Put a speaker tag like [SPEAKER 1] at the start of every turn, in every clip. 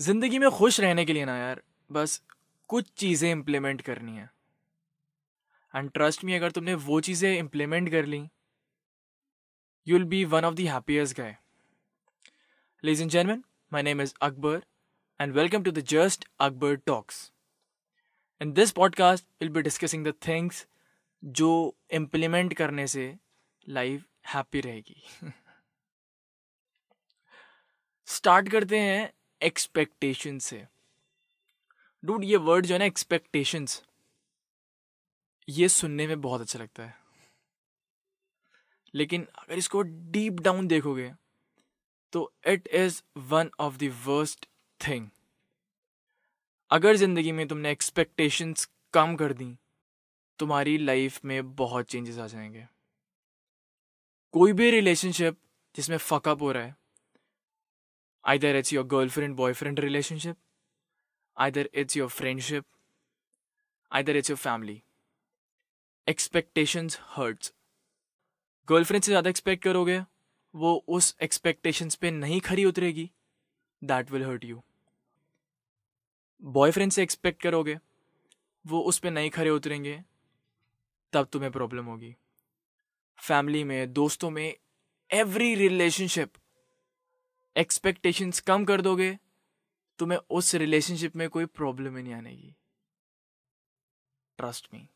[SPEAKER 1] ज़िंदगी में खुश रहने के लिए ना यार, बस कुछ चीज़ें इम्प्लीमेंट करनी है। एंड ट्रस्ट मी अगर तुमने वो चीज़ें इंप्लीमेंट कर ली you will be one of the happiest guy ledge in German my name is Akbar and welcome to the just Akbar talks in this podcast will be discussing the things जो implement करने से life happy रहेगी। Start करते हैं expectation से dude ये word जो है ना एक्सपेक्टेशंस ये सुनने में बहुत अच्छा लगता है। लेकिन अगर इसको डीप डाउन देखोगे तो it is one of the worst thing अगर ज़िंदगी में तुमने एक्सपेक्टेशंस कम कर दी, तुम्हारी लाइफ में बहुत चेंजेस आ जाएँगे। कोई भी रिलेशनशिप जिसमें फकअप हो रहा है either it's your girlfriend boyfriend relationship either it's your friendship either it's your family expectations hurts girlfriend से ज़्यादा एक्सपेक्ट करोगे, वो उस एक्सपेक्टेशंस पे नहीं खरी उतरेगी. That will hurt you boyfriend से एक्सपेक्ट करोगे, वो उस पर नहीं खरे उतरेंगे, तब तुम्हें प्रॉब्लम होगी. फैमिली में, दोस्तों में एवरी रिलेशनशिप एक्सपेक्टेशंस कम कर दोगे, तुम्हें उस रिलेशनशिप में कोई प्रॉब्लम ही नहीं आनेगी। ट्रस्ट मी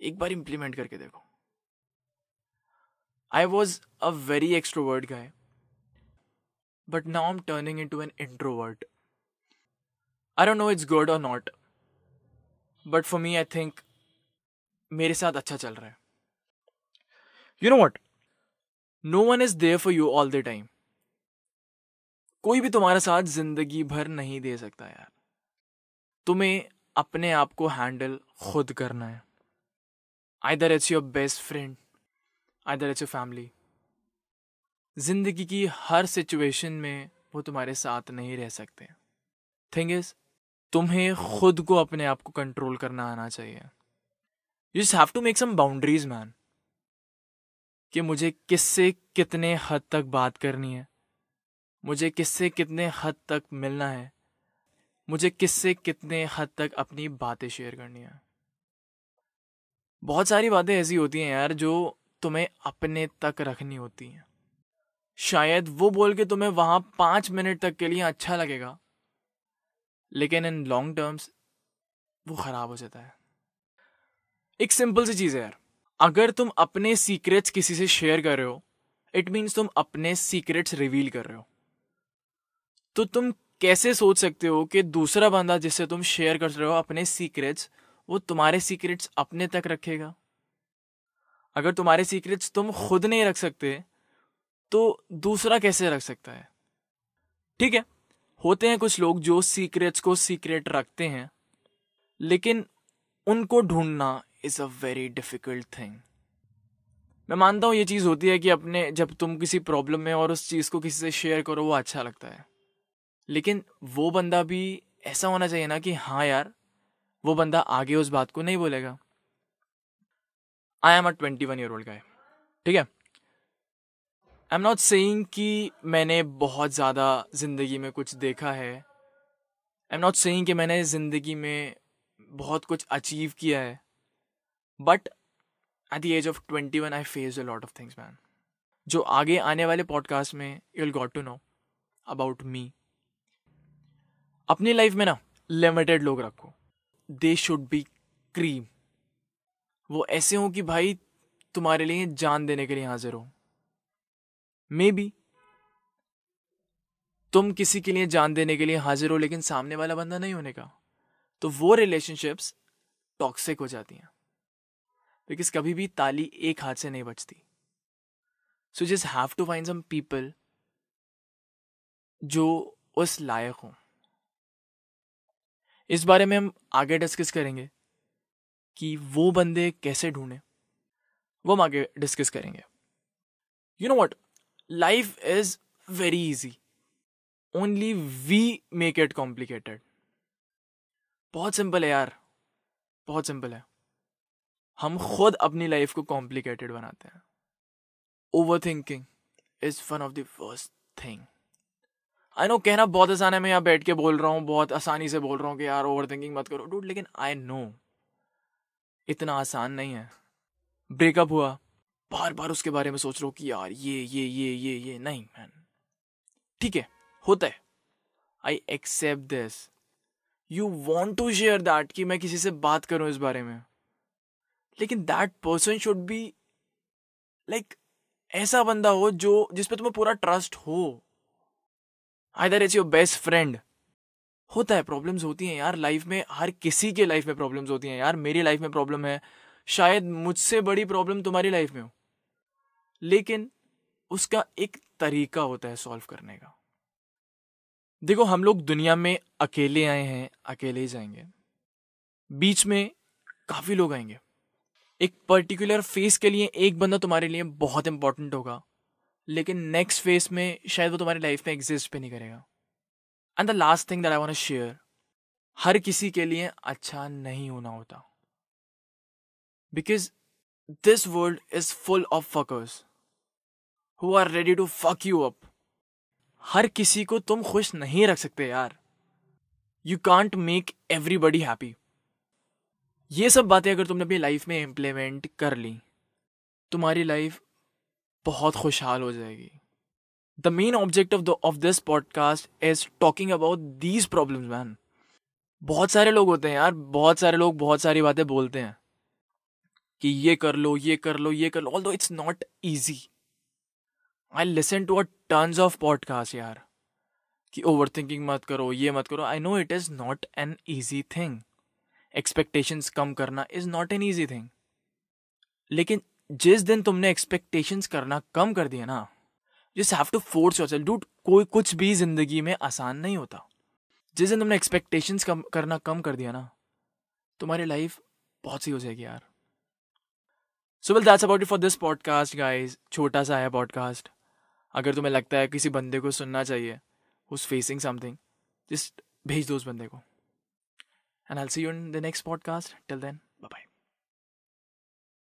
[SPEAKER 1] एक बार इंप्लीमेंट करके देखो। I was a very extrovert guy. But now turning into an introvert. I don't know it's good और not but for me I think मेरे साथ अच्छा चल रहा है। You know what no one is there for you all the time कोई भी तुम्हारा साथ ज़िंदगी भर नहीं दे सकता यार। तुम्हें अपने आप को हैंडल खुद करना है। Either it's your best friend either it's your family ज़िंदगी की हर सिचुएशन में वो तुम्हारे साथ नहीं रह सकते। थिंग इज़ तुम्हें खुद को अपने आप को कंट्रोल करना आना चाहिए। You just have to make some boundaries man कि मुझे किससे कितने हद तक बात करनी है। मुझे किससे कितने हद तक मिलना है? मुझे किससे कितने हद तक अपनी बातें शेयर करनी है? बहुत सारी बातें ऐसी होती हैं यार जो तुम्हें अपने तक रखनी होती हैं। शायद वो बोल के तुम्हें वहाँ पाँच मिनट तक के लिए अच्छा लगेगा। लेकिन इन लॉन्ग टर्म्स वो खराब हो जाता है। एक सिंपल सी चीज़ है यार। अगर तुम अपने सीक्रेट्स किसी से शेयर कर रहे हो इट मीन्स तुम अपने सीक्रेट्स रिवील कर रहे हो। तो तुम कैसे सोच सकते हो कि दूसरा बंदा जिससे तुम शेयर कर रहे हो अपने सीक्रेट्स वो तुम्हारे सीक्रेट्स अपने तक रखेगा? अगर तुम्हारे सीक्रेट्स तुम खुद नहीं रख सकते तो दूसरा कैसे रख सकता है? ठीक है, होते हैं कुछ लोग जो सीक्रेट्स को सीक्रेट रखते हैं, लेकिन उनको ढूंढना is a very difficult thing मैं मानता हूँ ये चीज़ होती है कि अपने, जब तुम किसी प्रॉब्लम में और उस चीज़ को किसी से शेयर करो, वो अच्छा लगता है। लेकिन वो बंदा भी ऐसा होना चाहिए ना कि हाँ यार, वो बंदा आगे उस बात को नहीं बोलेगा। I am a twenty one year old guy ठीक है? आई एम नॉट सेइंग कि मैंने बहुत ज़्यादा ज़िंदगी में कुछ देखा है। आई एम नॉट सेइंग कि मैंने ज़िंदगी में बहुत कुछ अचीव किया है। But at the age of twenty one I face a lot of things man जो आगे आने वाले पॉडकास्ट में you will got to know about me अपनी लाइफ में ना लिमिटेड लोग रखो। दे शुड बी क्रीम वो ऐसे हो कि भाई तुम्हारे लिए जान देने के लिए हाजिर हो। मे बी तुम किसी के लिए जान देने के लिए हाजिर हो, लेकिन सामने वाला बंदा नहीं होने का। तो वो रिलेशनशिप्स टॉक्सिक हो जाती हैं। बिकॉज़ कभी भी ताली एक हाथ से नहीं बचती so just have to find some people जो उस लायक हो। इस बारे में हम आगे डिस्कस करेंगे कि वो बंदे कैसे ढूंढे। वो हम आगे डिस्कस करेंगे। You know what life is very easy only we make it complicated बहुत सिंपल है यार। बहुत सिंपल है। हम खुद अपनी लाइफ को कॉम्प्लिकेटेड बनाते हैं। Over thinking is one of the first thing I know कहना बहुत आसान है, मैं यहाँ बैठ के बोल रहा हूँ, बहुत आसानी से बोल रहा हूँ कि यार ओवर थिंकिंग मत करो। डूड लेकिन आई नो इतना आसान नहीं है। ब्रेकअप हुआ बार बार उसके बारे में सोच रहा हूँ कि यार ये ये ये ये ये, नहीं मैन ठीक है, होता है। I accept this you want to share that कि मैं किसी से बात करूँ इस बारे में। लेकिन that person should be like ऐसा बंदा हो जो जिसपे तुम्हें पूरा ट्रस्ट हो। Either it's your best friend होता है प्रॉब्लम्स होती हैं यार लाइफ में, हर किसी के लाइफ में प्रॉब्लम्स होती हैं यार। मेरी लाइफ में प्रॉब्लम है। शायद मुझसे बड़ी प्रॉब्लम तुम्हारी लाइफ में हो। लेकिन उसका एक तरीका होता है सॉल्व करने का। देखो, हम लोग दुनिया में अकेले आए हैं, अकेले ही जाएँगे। बीच में काफ़ी लोग आएँगे। एक पर्टिकुलर फेस के लिए एक बंदा तुम्हारे लिए बहुत इंपॉर्टेंट होगा। लेकिन नेक्स्ट फेस में शायद वो तुम्हारी लाइफ में एग्जिस्ट भी नहीं करेगा। And the last thing that I want share हर किसी के लिए अच्छा नहीं होना होता। Because this world is full of fuckers who are ready to fuck you up हर किसी को तुम खुश नहीं रख सकते यार। You can't make everybody happy ये सब बातें अगर तुमने अपनी लाइफ में इम्प्लीमेंट कर ली, तुम्हारी लाइफ बहुत खुशहाल हो जाएगी। The main object of of this podcast is talking about these problem man बहुत सारे लोग होते हैं यार, बहुत सारे लोग बहुत सारी बातें बोलते हैं कि ये कर लो, ये कर लो, ये कर लो although it's not easy I listen to a turns of podcast यार, कि ओवर थिंकिंग मत करो, ये मत करो। I know it is not an easy thing expectations कम करना is not an easy thing लेकिन जिस दिन तुमने एक्सपेक्टेशंस करना कम कर दिया ना जिस have to force your dude कोई कुछ भी ज़िंदगी में आसान नहीं होता। जिस दिन तुमने एक्सपेक्टेशंस कम, करना कम कर दिया ना, तुम्हारी लाइफ बहुत सी हो जाएगी यार। So well that's about it for this podcast guys छोटा सा है पॉडकास्ट अगर तुम्हें लगता है किसी बंदे को सुनना चाहिए हुज फेसिंग समथिंग जस्ट भेज दो उस बंदे को। And I see you in the next podcast till then